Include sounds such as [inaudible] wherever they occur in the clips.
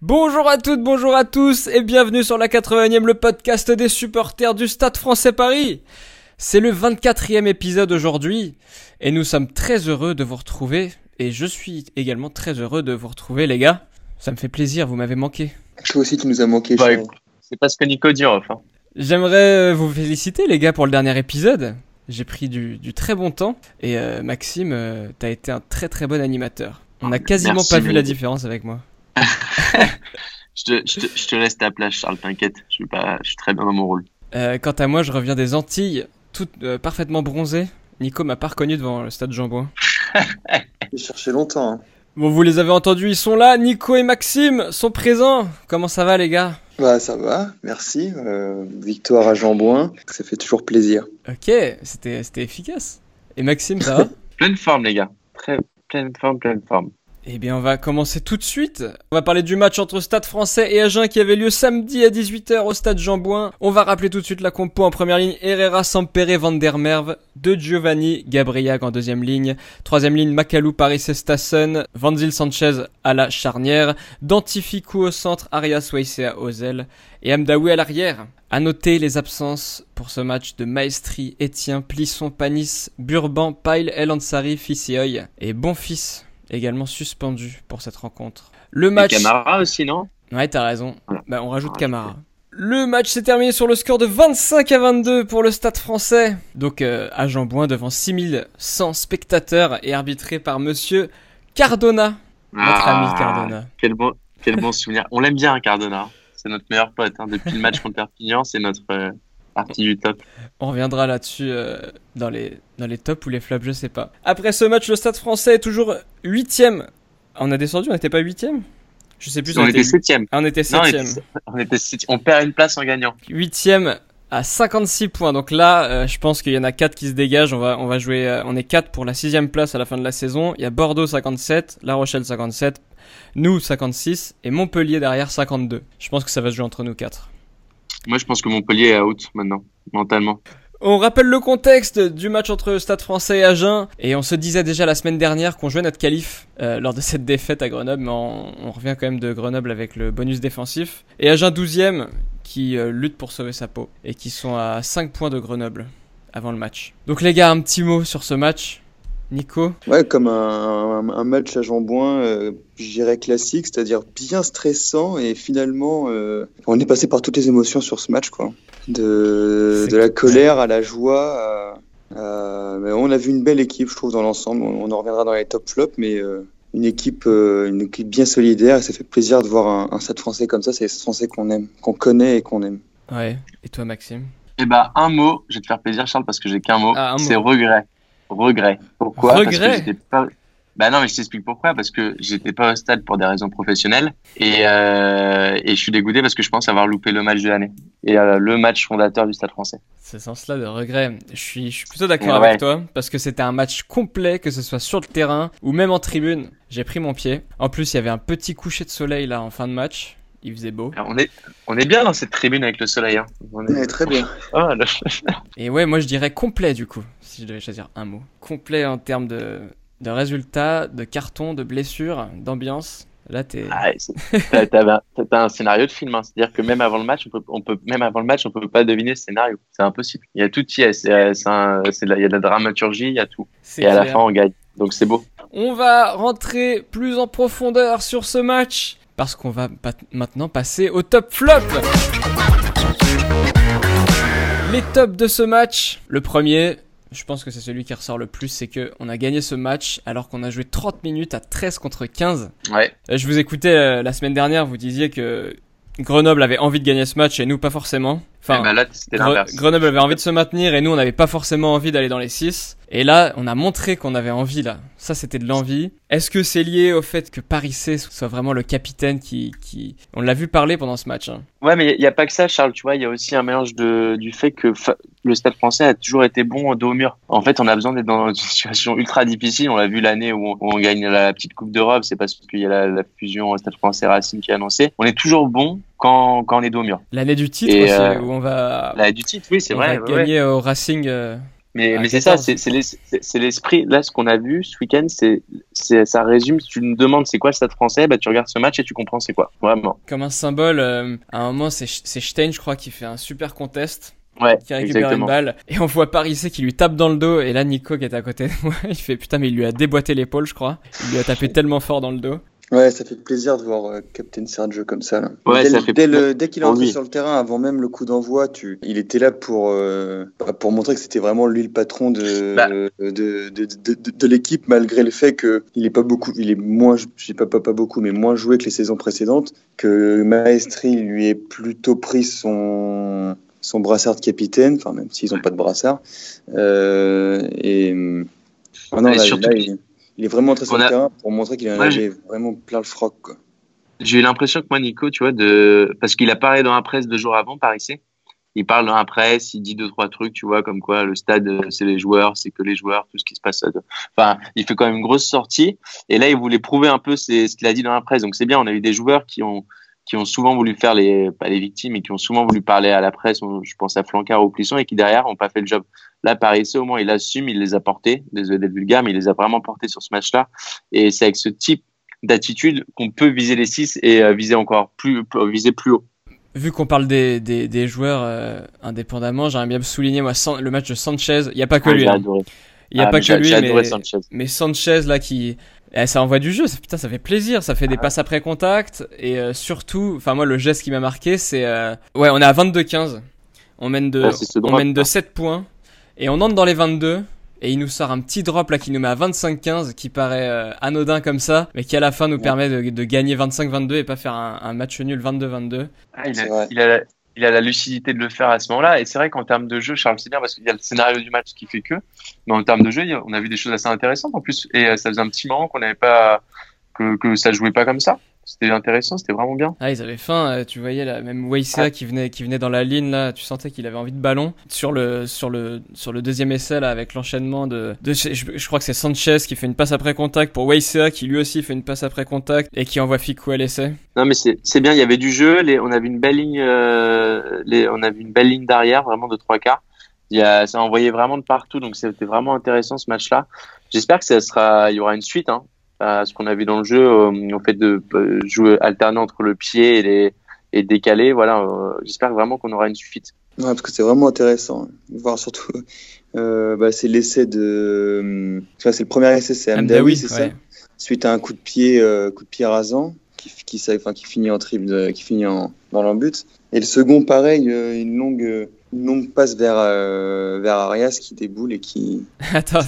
Bonjour à toutes, bonjour à tous et bienvenue sur la 80e, le podcast des supporters du Stade français Paris. C'est le 24e épisode aujourd'hui et nous sommes très heureux de vous retrouver et je suis également très heureux de vous retrouver les gars. Ça me fait plaisir, vous m'avez manqué. Je aussi, tu nous as manqué. Bah, c'est pas ce que Nico dit, enfin. J'aimerais euh, vous féliciter les gars pour le dernier épisode. J'ai pris du, du très bon temps et euh, Maxime, euh, t'as été un très très bon animateur. On a quasiment Merci, pas vu la différence avec moi. [laughs] Je te, je, te, je te laisse ta place, Charles, t'inquiète. Je suis, pas, je suis très bien dans mon rôle. Euh, quant à moi, je reviens des Antilles, tout euh, parfaitement bronzé. Nico m'a pas reconnu devant le stade Jean-Bouin. [laughs] J'ai cherché longtemps. hein. Bon, vous les avez entendus, ils sont là. Nico et Maxime sont présents. Comment ça va, les gars? Bah ça va, merci. Euh, victoire à Jean-Bouin, ça fait toujours plaisir. Ok, c'était c'était efficace. Et Maxime, ça va? [laughs] Pleine forme, les gars. Très pleine forme, pleine forme. Eh bien, on va commencer tout de suite. On va parler du match entre Stade français et Agen qui avait lieu samedi à 18h au Stade Jean-Bouin. On va rappeler tout de suite la compo en première ligne. Herrera, Sampere, Van der Merve. De Giovanni, Gabriag en deuxième ligne. Troisième ligne, Macalou, Paris Estassen. Van Zyl Sanchez à la charnière. Dantificou au centre, Arias Weissea ailes. Et Amdaoui à l'arrière. À noter les absences pour ce match de Maestri, Etienne, Plisson, Panis, Burban, Pyle, El Ansari, Fissioy et Bonfils également suspendu pour cette rencontre. Le match. Et Camara aussi, non? Ouais, t'as raison. Voilà. Bah, on rajoute Ah, Camara. Le match s'est terminé sur le score de 25 à 22 pour le Stade français. Donc euh, à Jean-Bouin devant 6100 spectateurs et arbitré par monsieur Cardona, notre Ah, ami Cardona. Quel bon, quel bon souvenir. On l'aime bien, Cardona. C'est notre meilleur pote. Hein. Depuis le match contre Perpignan, c'est notre euh, partie du top. On reviendra là-dessus euh, dans, les, dans les tops ou les flops, je sais pas. Après ce match, le Stade français est toujours 8ème. On a descendu, on n'était pas 8ème Je sais plus. on était. Ah, on était Non, on 7ème. était, on était septième. On perd une place en gagnant. Huitième à 56 points. Donc là, euh, je pense qu'il y en a 4 qui se dégagent. On va, on va jouer, euh, on est 4 pour la sixième place à la fin de la saison. Il y a Bordeaux 57, La Rochelle 57, nous 56 et Montpellier derrière 52. Je pense que ça va se jouer entre nous 4. Moi, je pense que Montpellier est out maintenant, mentalement. On rappelle le contexte du match entre Stade français et Agen. Et on se disait déjà la semaine dernière qu'on jouait notre qualif euh, lors de cette défaite à Grenoble. Mais on, revient quand même de Grenoble avec le bonus défensif. Et Agen 12ème qui euh, lutte pour sauver sa peau. Et qui sont à 5 points de Grenoble avant le match. Donc les gars, un petit mot sur ce match. Nico Ouais, comme un, un- un match à Jean-Bouin, euh, je dirais classique, c'est-à-dire bien stressant et finalement, euh, on est passé par toutes les émotions sur ce match, quoi. De, la colère à la joie. à- à- mais on a vu une belle équipe, je trouve, dans l'ensemble. On, on en reviendra dans les top flops, mais euh, une équipe, euh, une équipe bien solidaire. Et ça fait plaisir de voir un, un Stade français comme ça. C'est les français qu'on aime, qu'on connaît et qu'on aime. Ouais. Et toi Maxime? Eh ben, un mot, je vais te faire plaisir, Charles, parce que j'ai qu'un mot. Ah, un c'est mot. regret. Regret. Pourquoi? Regret Parce que j'étais pas. Bah non, mais je t'explique pourquoi. Parce que j'étais pas au stade pour des raisons professionnelles. Et, euh, et je suis dégoûté parce que je pense avoir loupé le match de l'année. Et euh, le match fondateur du stade français. Ce sens-là de regret, je suis, je suis plutôt d'accord Ouais. avec toi, parce que c'était un match complet, que ce soit sur le terrain ou même en tribune. J'ai pris mon pied. En plus, il y avait un petit coucher de soleil là en fin de match. Il faisait beau. Alors, on, est, on est bien dans cette tribune avec le soleil. Hein. On est... Ouais, très bien. Ah, le- [laughs] Et ouais, moi je dirais complet du coup, si je devais choisir un mot. Complet en termes de, de résultats, de cartons, de blessures, d'ambiance. Là, t'es. Ah, c'est- t'as, un, scénario de film. Hein. C'est-à-dire que même avant le match, on peut, on peut, même avant le match, on peut pas deviner le scénario. C'est impossible. Il y a tout, il y a, la- il y a de la dramaturgie, il y a tout. Et à la fin, on gagne. Donc c'est beau. On va rentrer plus en profondeur sur ce match parce qu'on va maintenant passer au top flop. Les tops de ce match. Le premier, je pense que c'est celui qui ressort le plus, c'est que on a gagné ce match alors qu'on a joué 30 minutes à 13 contre 15. Ouais. Euh, Je vous écoutais euh, la semaine dernière, vous disiez que Grenoble avait envie de gagner ce match et nous pas forcément. Enfin, Eh ben là, Gre-. Grenoble avait envie de se maintenir et nous on n'avait pas forcément envie d'aller dans les 6. Et là, on a montré qu'on avait envie là. Ça, c'était de l'envie. Est-ce que c'est lié au fait que Paris C soit vraiment le capitaine qui, qui... on l'a vu parler pendant ce match. Hein. Ouais, mais il n'y a pas que ça, Charles. Tu vois, il y a aussi un mélange de, du fait que le Stade Français a toujours été bon dos au mur. En fait, on a besoin d'être dans une situation ultra difficile. On l'a vu l'année où, on gagne la petite Coupe d'Europe, c'est parce qu'il y a la, la fusion Stade Français Racing qui est annoncée. On est toujours bon quand, quand on est dos au mur. L'année du titre aussi, euh, où on va. L'année du titre, oui, c'est vrai. Va gagner au Racing. Euh, mais, mais c'est ça, c'est l'esprit. Là, ce qu'on a vu ce week-end, c'est ça résume. Si tu me demandes c'est quoi le stade français, bah, tu regardes ce match et tu comprends c'est quoi. Vraiment. Comme un symbole, euh, à un moment, c'est Stein, je crois, qui fait un super contest. Ouais, qui récupère une balle et on voit Parisé qui lui tape dans le dos et là Nico qui est à côté de moi [laughs] il fait putain mais il lui a déboîté l'épaule je crois il lui a tapé [laughs] tellement fort dans le dos Ouais, ça fait plaisir de voir euh, Captain Sergio comme ça. Là. Ouais, dès, ça fait dès, dès qu'il est entré sur le terrain, avant même le coup d'envoi, tu... il était là pour, euh, bah, pour montrer que c'était vraiment lui le patron de, bah. de, de, de, de l'équipe, malgré le fait qu'il est pas beaucoup, il est moins, je pas, pas, pas beaucoup, mais moins joué que les saisons précédentes, que Maestri lui ait plutôt pris son son brassard de capitaine, enfin même s'ils n'ont pas de brassard. Euh, et oh non, là, surtout... là, il il est vraiment entré sur le terrain pour montrer qu'il en avait vraiment plein le froc. J'ai eu l'impression que moi, Nico, tu vois, de... parce qu'il a parlé dans la presse deux jours avant, par ici. Il parle dans la presse, il dit deux, trois trucs, tu vois, comme quoi le stade, c'est les joueurs, c'est que les joueurs, tout ce qui se passe. Enfin, il fait quand même une grosse sortie. Et là, il voulait prouver un peu ce qu'il a dit dans la presse. Donc, c'est bien, on a eu des joueurs qui ont, qui ont souvent voulu faire les, pas les victimes, mais qui ont souvent voulu parler à la presse. Je pense à Flancard ou Plisson et qui derrière n'ont pas fait le job. Là, Paris, au moins, il assume, il les a portés. Désolé d'être vulgaire, mais il les a vraiment portés sur ce match-là. Et c'est avec ce type d'attitude qu'on peut viser les 6 et euh, viser encore plus, viser plus haut. Vu qu'on parle des, des, des joueurs euh, indépendamment, j'aimerais bien souligner moi, le match de Sanchez. Il n'y a pas que ah, lui. Hein. Il n'y a ah, pas que lui, mais Sanchez. mais Sanchez là qui, eh, ça envoie du jeu, putain, ça fait plaisir, ça fait des passes après contact et euh, surtout, enfin moi le geste qui m'a marqué, c'est ouais, on est à 22-15, on mène de, on mène de 7 points et on entre dans les 22 et il nous sort un petit drop là qui nous met à 25-15 qui paraît euh, anodin comme ça, mais qui à la fin nous permet de, de gagner 25-22 et pas faire un, un match nul 22-22. Ah, il, a, il, a, il, a, la lucidité de le faire à ce moment-là. Et c'est vrai qu'en termes de jeu, Charles, c'est bien parce qu'il y a le scénario du match qui fait que. Mais en termes de jeu, on a vu des choses assez intéressantes en plus. Et euh, ça faisait un petit moment qu'on n'avait pas. Que, que ça jouait pas comme ça c'était intéressant, c'était vraiment bien. Ah, ils avaient faim, euh, tu voyais là, même Weissea qui venait qui venait dans la ligne là, tu sentais qu'il avait envie de ballon sur le sur le sur le deuxième essai là avec l'enchaînement de, de je, crois que c'est Sanchez qui fait une passe après contact pour Weissea qui lui aussi fait une passe après contact et qui envoie Ficou à l'essai. Non mais c'est c'est bien, il y avait du jeu, les, on avait une belle ligne euh, les, on avait une belle ligne d'arrière vraiment de trois quarts. Il y a, ça envoyait vraiment de partout donc c'était vraiment intéressant ce match là. J'espère que ça sera il y aura une suite hein à ce qu'on a vu dans le jeu, euh, au fait de euh, jouer alterner entre le pied et les et décaler. Voilà, euh, j'espère vraiment qu'on aura une suite. Ouais, parce que c'est vraiment intéressant. Hein. Voir surtout, euh, bah, c'est l'essai de, enfin, c'est le premier essai, c'est Amdaoui, c'est ça. Suite à un coup de pied, euh, coup de pied rasant, qui, qui, enfin, qui finit en triple, qui finit en, dans l'embut. Et le second, pareil, une longue, une longue passe vers, vers Arias qui déboule et qui. [laughs] Attends,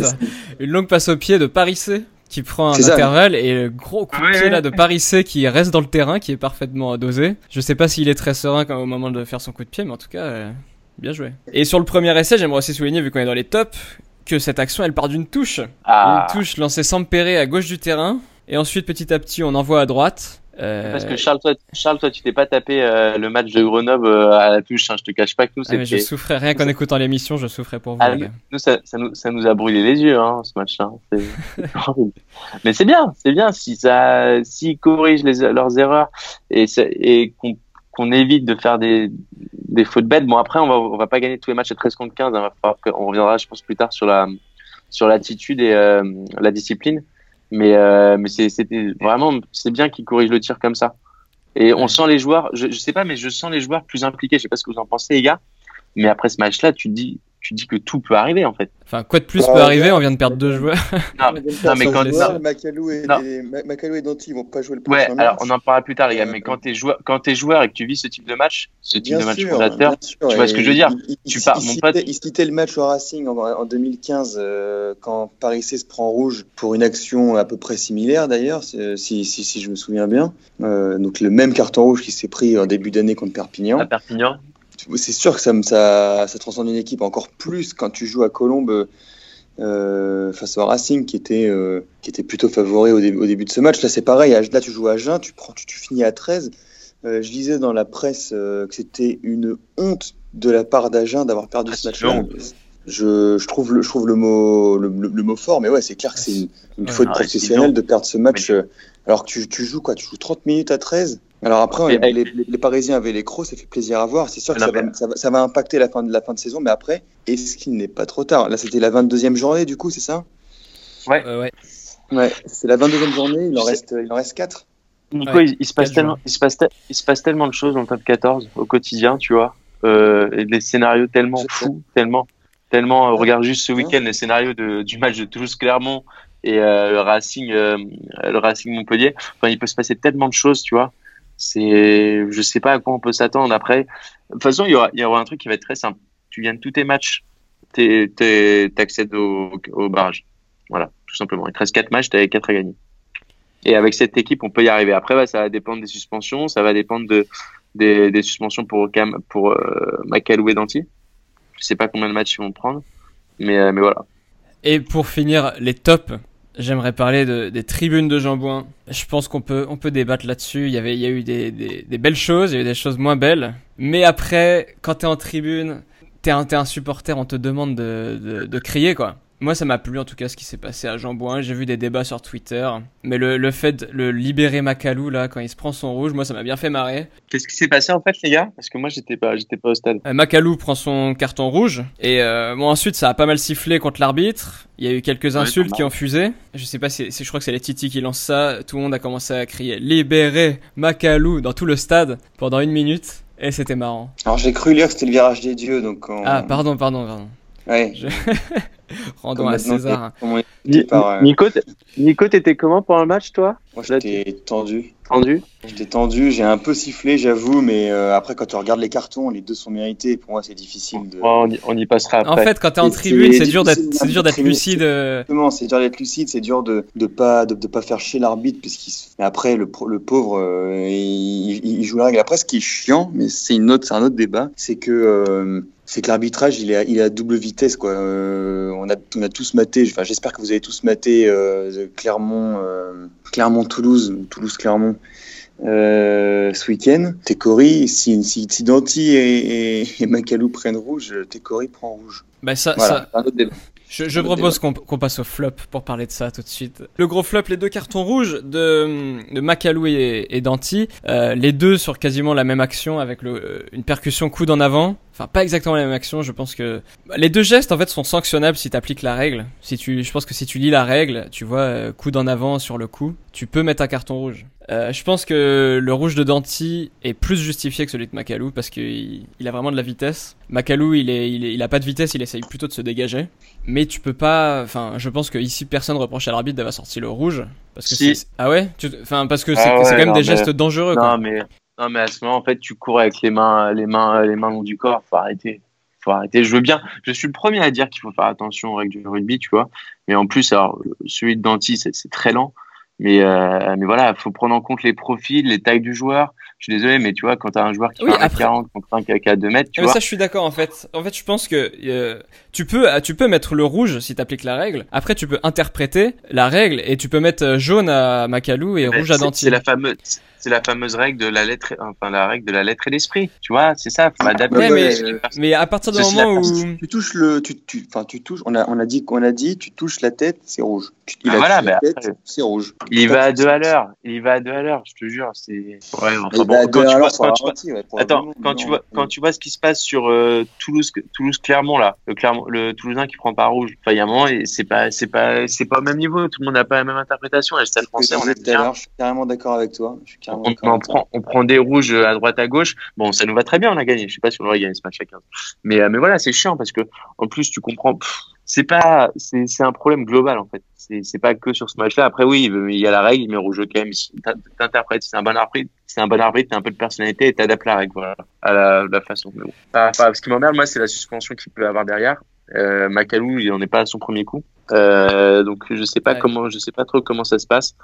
une longue passe au pied de Paris C qui prend un intervalle et le gros coup de pied là de Paris C qui reste dans le terrain, qui est parfaitement dosé. Je sais pas s'il est très serein quand, au moment de faire son coup de pied, mais en tout cas, euh, bien joué. Et sur le premier essai, j'aimerais aussi souligner, vu qu'on est dans les tops, que cette action elle part d'une touche. Ah. Une touche lancée sans péré à gauche du terrain. Et ensuite, petit à petit, on envoie à droite. Euh... Parce que Charles, toi, Charles, toi, tu t'es pas tapé euh, le match de Grenoble euh, à la touche. Hein, je te cache pas que nous, ah, mais je souffrais rien qu'en écoutant l'émission, je souffrais pour vous. Ah, nous, ça, ça, nous, ça nous a brûlé les yeux, hein, ce match-là. [laughs] mais c'est bien, c'est bien si ça, s'ils corrigent les, leurs erreurs et, et qu'on qu'on évite de faire des, des fautes bêtes. Bon, après, on va, on va pas gagner tous les matchs à 13 contre 15. Hein, on reviendra, je pense, plus tard sur la sur l'attitude et euh, la discipline. Mais, euh, mais c'était vraiment, c'est bien qu'ils corrigent le tir comme ça. Et on sent les joueurs, je, je sais pas, mais je sens les joueurs plus impliqués. Je sais pas ce que vous en pensez, les gars. Mais après ce match-là, tu te dis, tu dis que tout peut arriver en fait. Enfin, quoi de plus peut arriver? On vient de perdre deux [laughs] joueurs. non, mais, non, mais quand Macalou et, Macalou et Danti vont pas jouer le prochain Ouais, alors on en parlera plus tard les gars, mais quand t'es joueur, quand es joueur et que tu vis ce type de match, ce type de match fondateur, tu vois ce que je veux dire? il, Tu pars, mon pote. Il se quittait le match au Racing en, 2015 euh, quand Paris C se prend rouge pour une action à peu près similaire d'ailleurs, si, si, si, je me souviens bien. Euh, donc le même carton rouge qui s'est pris en début d'année contre Perpignan. À Perpignan c'est sûr que ça, ça, ça, transcende une équipe encore plus quand tu joues à Colombes. euh, face au Racing qui était, euh, qui était plutôt favori au, dé- au début de ce match. Là, c'est pareil. à- Là, tu joues à Jeun, tu, prends, tu, tu finis à 13. Euh, je lisais dans la presse euh, que c'était une honte de la part d'Agen d'avoir perdu Ah, ce match-là. Je, je, trouve le, je trouve le mot, le, le- le mot fort, mais ouais, c'est clair que c'est une, une Ouais, faute ah, professionnelle de perdre ce match Mais- euh, alors que tu, tu joues quoi? Tu joues 30 minutes à 13 Alors après, les, les- les Parisiens avaient les crocs, ça fait plaisir à voir. C'est sûr que ça va, mais- ça, va, ça va impacter la fin, de, la fin de saison, mais après, est-ce qu'il n'est pas trop tard? Là, c'était la 22e journée, du coup, c'est ça? Euh, ouais. Ouais, c'est la 22e journée, il en reste, il en reste 4. Nico, Ouais, il, il se passe tellement, il se passe, te- il se passe tellement de choses dans le top 14 au quotidien, tu vois, euh, et des scénarios tellement fous, tellement, tellement. euh, Ouais. regarde juste ce Ouais. week-end les scénarios de, du match de Toulouse-Clermont et euh, le Racing, euh, le Racing Montpellier. Enfin, il peut se passer tellement de choses, tu vois. C'est, je sais pas à quoi on peut s'attendre après. De toute façon, il y aura, il y aura un truc qui va être très simple. Tu gagnes tous tes matchs, t'es- t'accèdes au, au barrage. Voilà, tout simplement. Il te reste 4 matchs, t'as 4 à gagner. Et avec cette équipe, on peut y arriver. Après, bah, ça va dépendre des suspensions, ça va dépendre de, des, des suspensions pour, Cam, pour euh, Macalou et Danti. Je sais pas combien de matchs ils vont prendre, mais, euh, mais voilà. Et pour finir, les tops, j'aimerais parler de- des tribunes de Jambouin. Je pense qu'on peut, on peut débattre là-dessus. Il y avait, y a eu des, des, belles choses, il y a eu des choses moins belles. Mais après, quand t'es en tribune, t'es un, un supporter, on te demande de, de, de crier, quoi. Moi, ça m'a plu en tout cas ce qui s'est passé à Jambouin. J'ai vu des débats sur Twitter. Mais le, le fait de le libérer Macalou, là, quand il se prend son rouge, moi, ça m'a bien fait marrer. Qu'est-ce qui s'est passé en fait, les gars? Parce que moi, j'étais pas, j'étais pas au stade. Euh, Macalou prend son carton rouge et euh, bon ensuite ça a pas mal sifflé contre l'arbitre. Il y a eu quelques insultes qui ont fusé. Je sais pas si, je crois que c'est les Titi qui lancent ça. Tout le monde a commencé à crier libérez Macalou dans tout le stade pendant une minute et c'était marrant. Alors, j'ai cru lire que c'était le virage des dieux, donc. on- Ah pardon pardon pardon. Ouais. Je- [laughs] Rendons Comme à César. comment par, euh, Nico, Nico, t'étais comment pendant le match, toi Moi, j'étais tendu. Tendu J'étais tendu, j'ai un peu sifflé, j'avoue, mais euh, après, quand tu regardes les cartons, les deux sont mérités. Pour moi, c'est difficile de. on, y, on y passera après. En fait quand t'es en tribune c'est dur d'être difficile c'est dur d'être d'imprimer- lucide. euh, Exactement, c'est dur d'être lucide, c'est dur de de pas de, de pas faire chier l'arbitre puisqu'il mais après le, pro- le pauvre euh, il, il- il joue la règle. Après ce qui est chiant, mais c'est une autre c'est un autre débat, c'est que euh, c'est que l'arbitrage il est à, il est à double vitesse quoi. Euh, on a on a tous maté, enfin j'espère que vous avez tous maté euh, Clermont euh, Clermont Toulouse Toulouse Clermont. Euh, ce week-end, Técori, si, si, si Danti et, et, et Macalou prennent rouge, Técori prend rouge. Bah ça, Voilà, ça, Je, je propose qu'on qu'on passe au flop pour parler de ça tout de suite. Le gros flop, les deux cartons rouges de, de Macalou et, et Danti, euh, les deux sur quasiment la même action avec le, euh, une percussion coude en avant. Enfin, pas exactement la même action, je pense que... bah, Les deux gestes, en fait, sont sanctionnables si t'appliques la règle. Si tu, je pense que si tu lis la règle, tu vois, euh, coude en avant sur le coup, tu peux mettre un carton rouge. Euh, je pense que le rouge de Danti est plus justifié que celui de Macalou parce qu'il il a vraiment de la vitesse. Macalou, il, est, il, est- il a pas de vitesse, il essaye plutôt de se dégager. Mais tu peux pas. Enfin, je pense que ici personne reproche à l'arbitre d'avoir sorti le rouge parce que Si. Ah ouais? Enfin, parce que c'est Ah ouais, c'est quand même non, des mais- gestes dangereux. Quoi. Non, mais, non, mais à ce moment, en fait, tu cours avec les mains, les mains, les mains long du corps. Faut arrêter. Faut arrêter. Je veux bien. Je suis le premier à dire qu'il faut faire attention aux règles du rugby, tu vois. Mais en plus, alors, celui de Danti, c'est très lent. Mais, euh, mais voilà, faut prendre en compte les profils, les tailles du joueur. Je suis désolé, mais tu vois, quand t'as un joueur qui Oui, fait 1 après- 40 contre un qui a 2 mètres, tu mais vois. ça, je suis d'accord en fait. En fait, je pense que euh, tu peux, tu peux mettre le rouge si t'appliques la règle. Après, tu peux interpréter la règle et tu peux mettre euh, jaune à Macalou et Mais rouge à c'est- Danti. C'est la fameuse, c'est la fameuse règle de la lettre, enfin la règle de la lettre et l'esprit. Tu vois, c'est ça. Faut. Ouais, mais, mais à partir du moment où. Tu touches le, tu, tu, enfin, tu touches. On a, on a dit qu'on a dit, tu touches la tête, c'est rouge. Tu, il Ah, voilà, c'est rouge. Va à deux à l'heure. Il y va à deux à l'heure. Je te jure, c'est. Ouais, bon, bah, quand tu vois, la quand tu vois, ouais, Attends, probablement, quand tu vois, quand tu vois ce qui se passe sur euh, Toulouse, Toulouse Clermont là, le Clermont, le Toulousain qui prend pas rouge. Enfin, il y a un moment, et c'est pas, c'est pas, c'est pas au même niveau. Tout le monde n'a pas la même interprétation. Et le Stade Français, je on est bien. Je suis carrément d'accord avec toi. Je suis carrément On, prend, on prend des rouges à droite à gauche. Bon, ça nous va très bien, on a gagné. Je sais pas si on aurait gagné ce match chacun. Mais, euh, mais voilà, c'est chiant parce que en plus tu comprends. pff, C'est pas, c'est, c'est un problème global en fait. C'est, c'est pas que sur ce match-là. Après oui, il y a la règle, il met rouge quand même. T'interprètes, c'est un bon arbitre, c'est un bon arbitre, t'as un peu de personnalité et t'adaptes la règle, voilà, à la, la façon. Mais bon. Pas- ce qui m'emmerde, moi, c'est la suspension qu'il peut avoir derrière. Euh, Macalou, il en est pas à son premier coup. Euh, donc je sais pas Ouais. comment, je sais pas trop comment ça se passe.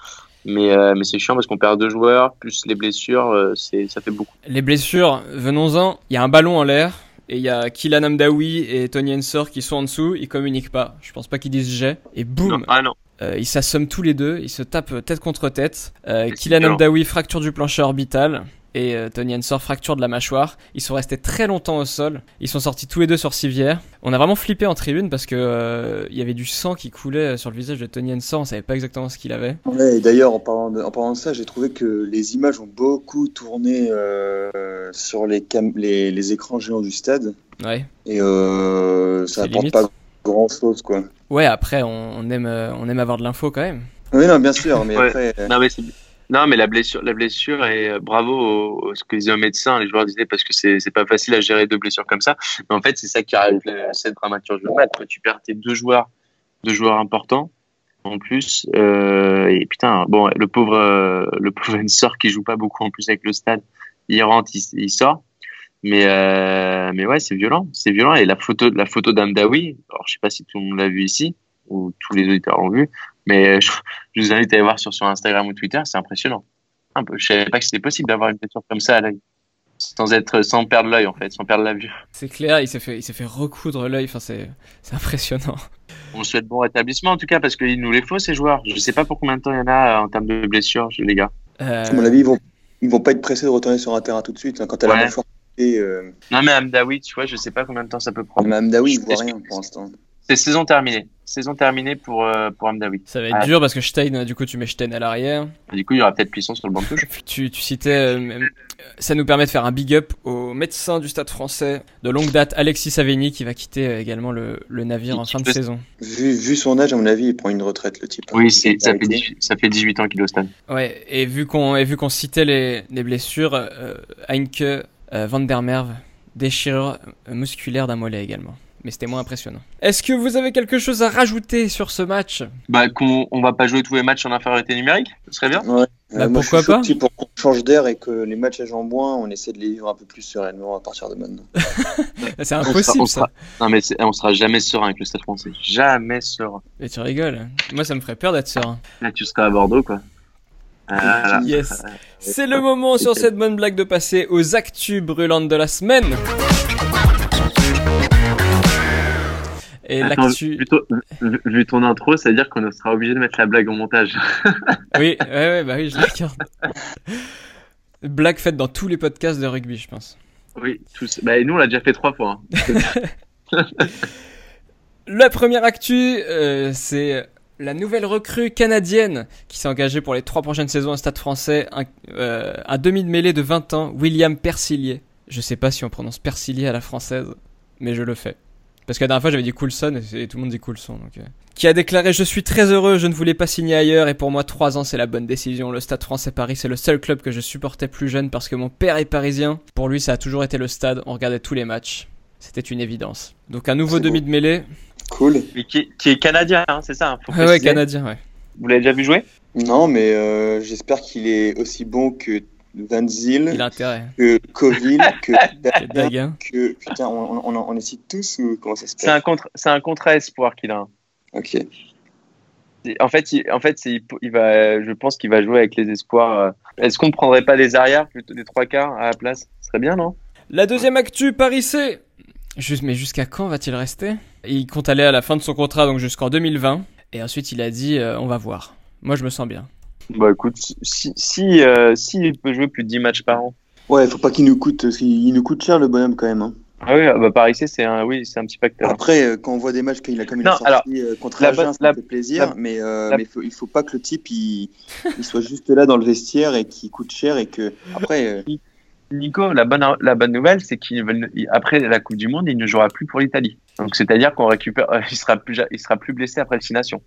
Mais, euh, mais c'est chiant parce qu'on perd deux joueurs, plus les blessures, euh, c'est, ça fait beaucoup. Les blessures, venons-en. Il y a un ballon en l'air. Et il y a Kylian Amdaoui et Tony Ensor qui sont en dessous, ils communiquent pas. Je pense pas qu'ils disent j'ai. Et boum, ah non. euh, ils s'assomment tous les deux, ils se tapent tête contre tête. Euh, violent. Amdaoui fracture du plancher orbital et euh, Tony Ensor fracture de la mâchoire. Ils sont restés très longtemps au sol. Ils sont sortis tous les deux sur civière. On a vraiment flippé en tribune parce que euh, il y avait du sang qui coulait sur le visage de Tony Ensor. On savait pas exactement ce qu'il avait. Ouais, et d'ailleurs, en parlant, de, en parlant de ça, j'ai trouvé que les images ont beaucoup tourné euh, sur les, cam- les, les écrans géants du stade. Ouais. Et euh, ça apporte limite. pas grand chose, quoi. Ouais, après on, on aime euh, on aime avoir de l'info quand même. Oui, non, bien sûr, mais Ouais. après. euh, Non, mais c'est- non, mais la blessure, la blessure et euh, bravo au, au- ce que disaient aux médecins, les joueurs disaient parce que c'est pas facile à gérer deux blessures comme ça. Mais en fait, c'est ça qui arrive cette dramaturgie du match. Tu perds tes deux joueurs, deux joueurs importants en plus. Euh, et putain, bon, le pauvre, euh, le pauvre Ensor qui joue pas beaucoup en plus avec le stade, il rentre, il, il sort. Mais euh, mais ouais, c'est violent, c'est violent. Et la photo, la photo d'Amdawi, alors je sais pas si tout le monde l'a vu ici ou tous les auditeurs l'ont vu, mais je, je vous invite à aller voir sur, sur Instagram ou Twitter, c'est impressionnant. Un peu, je savais pas que c'était possible d'avoir une blessure comme ça à l'œil, sans être, sans perdre l'œil en fait, sans perdre la vue. C'est clair, il s'est fait il s'est fait recoudre l'œil. Enfin c'est c'est impressionnant. On souhaite bon rétablissement en tout cas parce qu'il nous les faut ces joueurs. Je sais pas pour combien de temps il y en a euh, en termes de blessures, les gars. Euh, À mon avis, ils vont, ils vont pas être pressés de retourner sur un terrain tout de suite. hein, quand t'as Ouais. la mâchoire et euh, Non mais Amdawi, tu vois, je sais pas combien de temps ça peut prendre. même Daoui, il Je- voit rien pour l'instant. C'est saison terminée, saison terminée pour euh, pour Amdawi. ça va être Ouais. dur parce que Stein, du coup, tu mets Stein à l'arrière. Du coup, il y aura peut-être Puissant sur le banc de touche. [laughs] Tu, tu citais, euh, même- ça nous permet de faire un big up au médecin du Stade Français de longue date, Alexis Savigny, qui va quitter euh, également le, le navire Qui en fin de saison. Vu, vu son âge, à mon avis, il prend une retraite, le type. hein. Oui, c'est ça fait Arrêté. 18, ça fait 18 ans qu'il est au stade. Ouais, et vu qu'on et vu qu'on citait les, les blessures, euh, Heinke, euh, Van der Merwe, déchirure euh, musculaire d'un mollet également. Mais c'était moins impressionnant. Est-ce que vous avez quelque chose à rajouter sur ce match? Bah qu'on on va pas jouer tous les matchs en infériorité numérique, ce serait bien. Ouais. Bah, Euh, moi, pourquoi je suis pas pour qu'on change d'air et que les matchs à Jambouin, on essaie de les vivre un peu plus sereinement à partir de maintenant. [laughs] C'est On impossible sera- on ça. sera- Non mais on sera jamais serein avec le Stade Français, jamais serein. Mais tu rigoles. Moi, ça me ferait peur d'être serein. Là, tu seras à Bordeaux, quoi. Ah, Yes. C'est le moment sur cette bonne blague de passer aux actus brûlantes de la semaine. Et Attends, vu, vu ton intro, ça veut dire qu'on sera obligé de mettre la blague au montage. [laughs] Oui, ouais, ouais, bah oui, je la. Blague faite dans tous les podcasts de rugby, je pense. Oui, tous. Bah, et nous, on l'a déjà fait trois fois. hein. [laughs] La première actu, euh, c'est la nouvelle recrue canadienne qui s'est engagée pour les trois prochaines saisons au Stade français. Un, euh, un demi de mêlée de 20 ans, William Persillier. Je sais pas si on prononce Persillier à la française, mais je le fais. Parce que la dernière fois j'avais dit Coulson et, et tout le monde dit Coulson. Donc, euh. Qui a déclaré Je suis très heureux, je ne voulais pas signer ailleurs et pour moi 3 ans c'est la bonne décision. Le Stade français Paris c'est le seul club que je supportais plus jeune parce que mon père est parisien. Pour lui ça a toujours été le stade, on regardait tous les matchs. C'était une évidence. Donc un nouveau demi beau. de mêlée. Cool. Mais qui, est- qui est canadien, hein, c'est ça. hein, faut Ouais, canadien, ouais. Vous l'avez déjà vu jouer? Non, mais euh, j'espère qu'il est aussi bon que Van Zyl, Il a intérêt. que Coville, [laughs] que Daga, Daguin. que putain, on, on, on, on les cite tous ou comment ça se C'est un passe? contre, c'est un contrat espoir qu'il a. hein. Ok. En fait, il, en fait, c'est, il va, je pense qu'il va jouer avec les espoirs. euh. Est-ce qu'on ne prendrait pas des arrières plutôt des trois quarts à la place? Ce serait bien, non? La deuxième actu, Paris C. Juste, mais jusqu'à quand va-t-il rester? Il compte aller à la fin de son contrat, donc jusqu'en 2020. Et ensuite, il a dit euh, on va voir. Moi, je me sens bien. Bah écoute, si, si, euh, si il peut jouer plus de 10 matchs par an. Ouais, faut pas qu'il nous coûte, parce qu'il il nous coûte cher le bonhomme quand même. hein. Ah oui, bah Paris C, c'est un, oui, c'est un petit facteur. Après, euh, quand on voit des matchs qu'il a comme il Non, a sorti alors, euh, contre la Agen, ça la- fait plaisir, la- mais, euh, la- mais faut, il faut pas que le type il, il soit juste là dans le vestiaire et qu'il coûte cher et que après euh, Nico, la bonne, la bonne nouvelle, c'est qu'il veulent- il- après la Coupe du Monde, il ne jouera plus pour l'Italie. Donc c'est-à-dire qu'on récupère, il sera plus, il sera plus blessé après le Six Nations.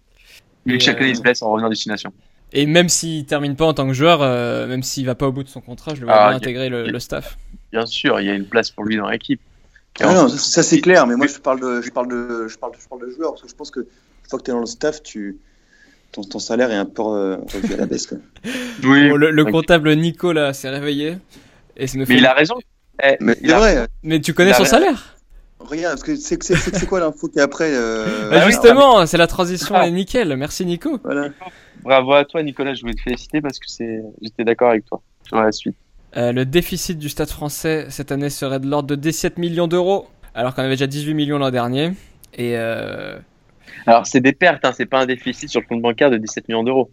Vu Et, que chaque année euh, il se blesse en revenant du Six Nations. Et même s'il termine pas en tant que joueur, euh, même s'il va pas au bout de son contrat, je le vois Ah, bien intégrer le, staff. Bien sûr, il y a une place pour lui dans l'équipe. Ah non, ça, ça, c'est clair, mais moi je parle de je parle de je parle de, je parle de joueur parce que je pense que une fois que tu es dans le staff, tu ton, ton salaire est un peu euh, à la baisse quoi. [laughs] Oui, Bon, le, le comptable Nico là s'est réveillé. Et ça nous fait... mais il a raison. Eh, Mais il c'est a- vrai, Mais tu connais son raison. salaire regarde parce que c'est c'est c'est c'est quoi l'info qui est après euh, Bah, Ah Justement, c'est la transition Ah. est nickel. Merci Nico. voilà. Bravo à toi, Nicolas. Je voulais te féliciter parce que c'est, j'étais d'accord avec toi sur la suite. Euh, le déficit du stade français cette année serait de l'ordre de 17 millions d'euros, alors qu'on avait déjà 18 millions l'an dernier. Et euh, Alors, c'est des pertes, hein, c'est pas un déficit sur le compte bancaire de 17 millions d'euros.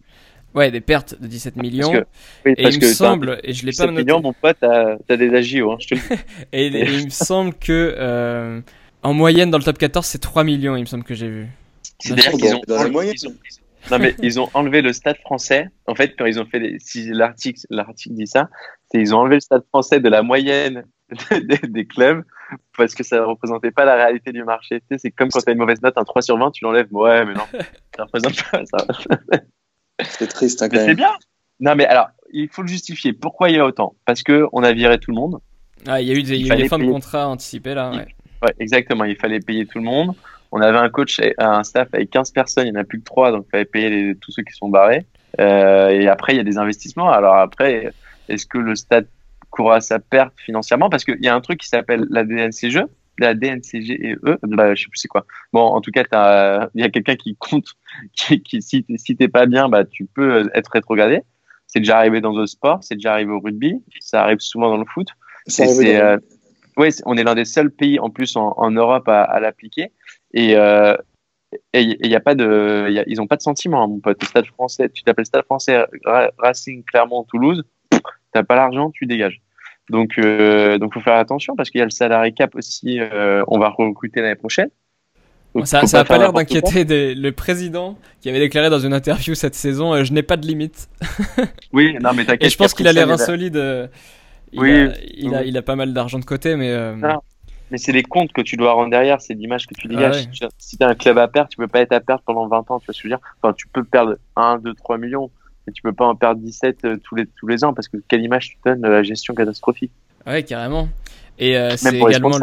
ouais, des pertes de 17 millions. que- Oui, et parce il que me semble, et je l'ai pas 17 noté, millions, mon pote, t'as t'as des agios, hein, je te le dis. [laughs] et, et il me semble que euh, en moyenne dans le top 14 c'est 3 millions, il me semble que j'ai vu. C'est-à-dire qu'ils ont, dans la enlevé- moyenne. ils ont- non mais [laughs] ils ont enlevé le stade français. En fait, quand ils ont fait les, si l'article, l'article dit ça, c'est ils ont enlevé le stade français de la moyenne [laughs] des, des clubs parce que ça représentait pas la réalité du marché. Tu sais, c'est comme quand t'as une mauvaise note, un 3 sur 20, tu l'enlèves. Ouais, mais non, [laughs] ça représente pas ça. C'est triste hein, quand Mais c'est même. bien. Non mais alors, il faut le justifier. Pourquoi il y a autant? Parce que on a viré tout le monde. Ah, il y a eu des, il y a eu des fins de contrat anticipées là. Ouais. Ouais, exactement. Il fallait payer tout le monde. On avait un coach, et un staff avec 15 personnes. Il n'y en a plus que 3, donc il fallait payer les- tous ceux qui sont barrés. Euh, et après, il y a des investissements. Alors après, est-ce que le stade court à sa perte financièrement? Parce qu'il y a un truc qui s'appelle la DNCG. La DNCGE, bah, je sais plus c'est quoi. Bon, en tout cas, il y a quelqu'un qui compte, [laughs] qui, qui si si t'es pas bien, bah, tu peux être rétrogradé. C'est déjà arrivé dans d'autres sports, c'est déjà arrivé au rugby, ça arrive souvent dans le foot. C'est Et euh, ouais, on est l'un des seuls pays en plus en, en Europe à, à l'appliquer. Et euh, et il y a pas de, y a- ils ont pas de sentiment, hein, mon pote. Le Stade Français, tu t'appelles Stade Français Ra- Racing Clermont Toulouse, t'as pas l'argent, tu dégages. Donc euh, donc faut faire attention parce qu'il y a le salarié cap aussi. euh, on va recruter l'année prochaine. Donc, ça ça a pas l'air d'inquiéter le président qui avait déclaré dans une interview cette saison euh, Je n'ai pas de limite. [laughs] Oui, non mais Et t'inquiète. je pense qu'il a l'air il insolide. euh, Il, Oui, a, il, a, il a pas mal d'argent de côté, mais. euh, Ah. Mais c'est les comptes que tu dois rendre derrière, c'est l'image que tu dégages. Ah ouais. Si tu as un club à perdre, tu peux pas être à perdre pendant 20 ans, tu vois ce que je veux dire? Enfin, tu peux perdre 1, 2, 3 millions, mais tu peux pas en perdre 17 euh, tous les, tous les ans parce que quelle image tu donnes de la gestion catastrophique? Ouais, carrément. Et euh, c'est également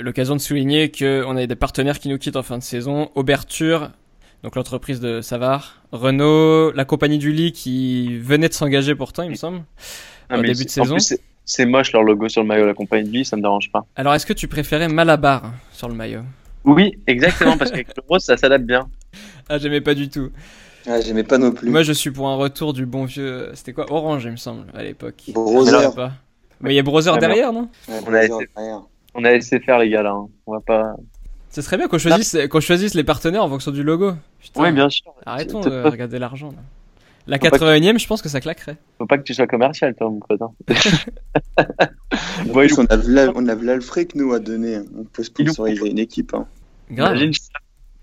l'occasion de souligner qu'on a des partenaires qui nous quittent en fin de saison. Auberture, donc l'entreprise de Savard. Renault, la compagnie du lit qui venait de s'engager pourtant, il me semble. Au mais début de saison. plus, c'est- moche leur logo sur le maillot de la compagnie de vie, ça me dérange pas. Alors, est-ce que tu préférais Malabar sur le maillot? Oui, exactement, parce qu'avec [laughs] le rose, ça s'adapte bien. Ah, j'aimais pas du tout. Ah, J'aimais pas non plus. Moi, je suis pour un retour du bon vieux. C'était quoi? Orange, il me semble, à l'époque. Sais pas. Mais il y a Brother mais- derrière, non? Ouais, On a derrière. On a laissé faire les gars là, hein. on va pas. Ce serait bien qu'on choisisse, qu'on choisisse les partenaires en fonction du logo. Putain. Oui, bien sûr. Arrêtons de regarder l'argent. là. La Faut pas 81ème, je pense que ça claquerait. Faut pas que tu sois commercial, toi, mon pote. hein. En [laughs] Bon, plus, on a on a nous, à donner. On peut sponsoriser une équipe. Hein. Grave. Imagine.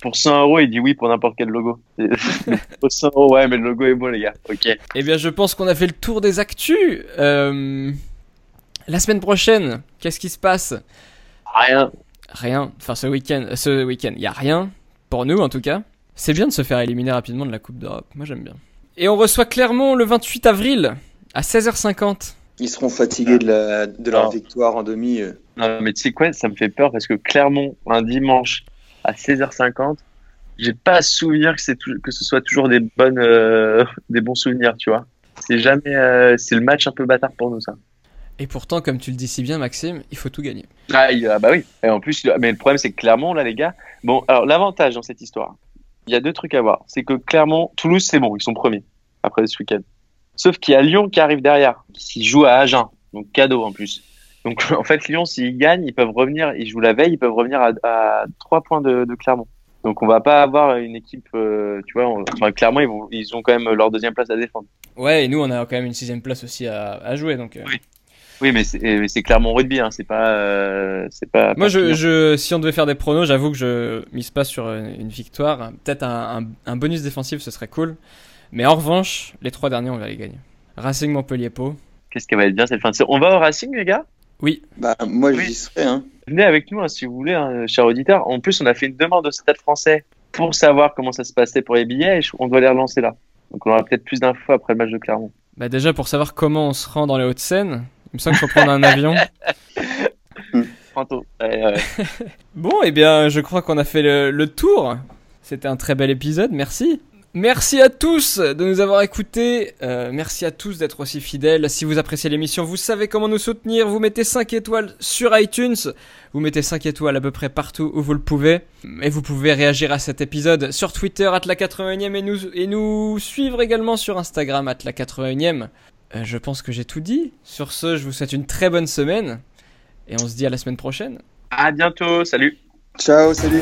Pour 100 euros, il dit oui pour n'importe quel logo. [laughs] pour 100 euros, ouais, mais le logo est beau, les gars. Ok. Eh bien, je pense qu'on a fait le tour des actus. Euh, La semaine prochaine, qu'est-ce qui se passe? Rien. Rien. Enfin, ce week-end, ce week-end, il y a rien pour nous en tout cas. C'est bien de se faire éliminer rapidement de la Coupe d'Europe. Moi, j'aime bien. Et on reçoit Clermont le 28 avril à 16h50. Ils seront fatigués de, la, de leur Non. victoire en demi. euh. Non, mais tu sais quoi, ça me fait peur parce que Clermont, un dimanche à 16h50, j'ai pas souvenir que, c'est que ce soit toujours des, bonnes, euh, des bons souvenirs, tu vois. C'est jamais. euh, c'est le match un peu bâtard pour nous, ça. Et pourtant, comme tu le dis si bien, Maxime, il faut tout gagner. Ah, ah bah oui. Et en plus, mais le problème, c'est que Clermont, là, les gars. Bon, alors, l'avantage dans cette histoire, il y a deux trucs à voir. C'est que Clermont, Toulouse, c'est bon, ils sont premiers après ce week-end. Sauf qu'il y a Lyon qui arrive derrière, qui joue à Agen, donc cadeau en plus. Donc, [laughs] en fait, Lyon, s'ils gagnent, ils peuvent revenir, ils jouent la veille, ils peuvent revenir à, à 3 points de, de Clermont. Donc, on va pas avoir une équipe, euh, tu vois, on- enfin, Clermont, ils, vont, ils ont quand même leur deuxième place à défendre. Ouais, et nous, on a quand même une sixième place aussi à, à jouer. Donc, euh. Oui. Oui, mais c'est mais c'est Clermont rugby, hein, c'est pas, euh, c'est pas. Moi, je, pire. je, si on devait faire des pronos, j'avoue que je mise pas sur une, une victoire. Peut-être un, un, un bonus défensif, ce serait cool. Mais en revanche, les trois derniers, on va les gagner. Racing Montpellier Pau. Qu'est-ce qui va être bien cette fin de saison? On va au Racing, les gars? Oui, Bah, moi, Oui. j'y serais. Hein. Venez avec nous hein, si vous voulez, hein, cher auditeur. En plus, on a fait une demande au Stade français pour savoir comment ça se passait pour les billets et on doit les relancer là. Donc on aura peut-être plus d'infos après le match de Clermont. bah déjà pour savoir comment on se rend dans les Hauts-de-Seine, il me semble qu'il faut prendre un avion. [laughs] [laughs] Bon, eh bien, je crois qu'on a fait le, le tour. C'était un très bel épisode, merci. Merci à tous de nous avoir écoutés. Euh, merci à tous d'être aussi fidèles. Si vous appréciez l'émission, vous savez comment nous soutenir. Vous mettez 5 étoiles sur iTunes. Vous mettez 5 étoiles à peu près partout où vous le pouvez. Et vous pouvez réagir à cet épisode sur Twitter, at la 81e, et nous, et nous suivre également sur Instagram, at la 81e. Euh, je pense que j'ai tout dit. Sur ce, je vous souhaite une très bonne semaine et on se dit à la semaine prochaine. À bientôt, salut. Ciao, salut.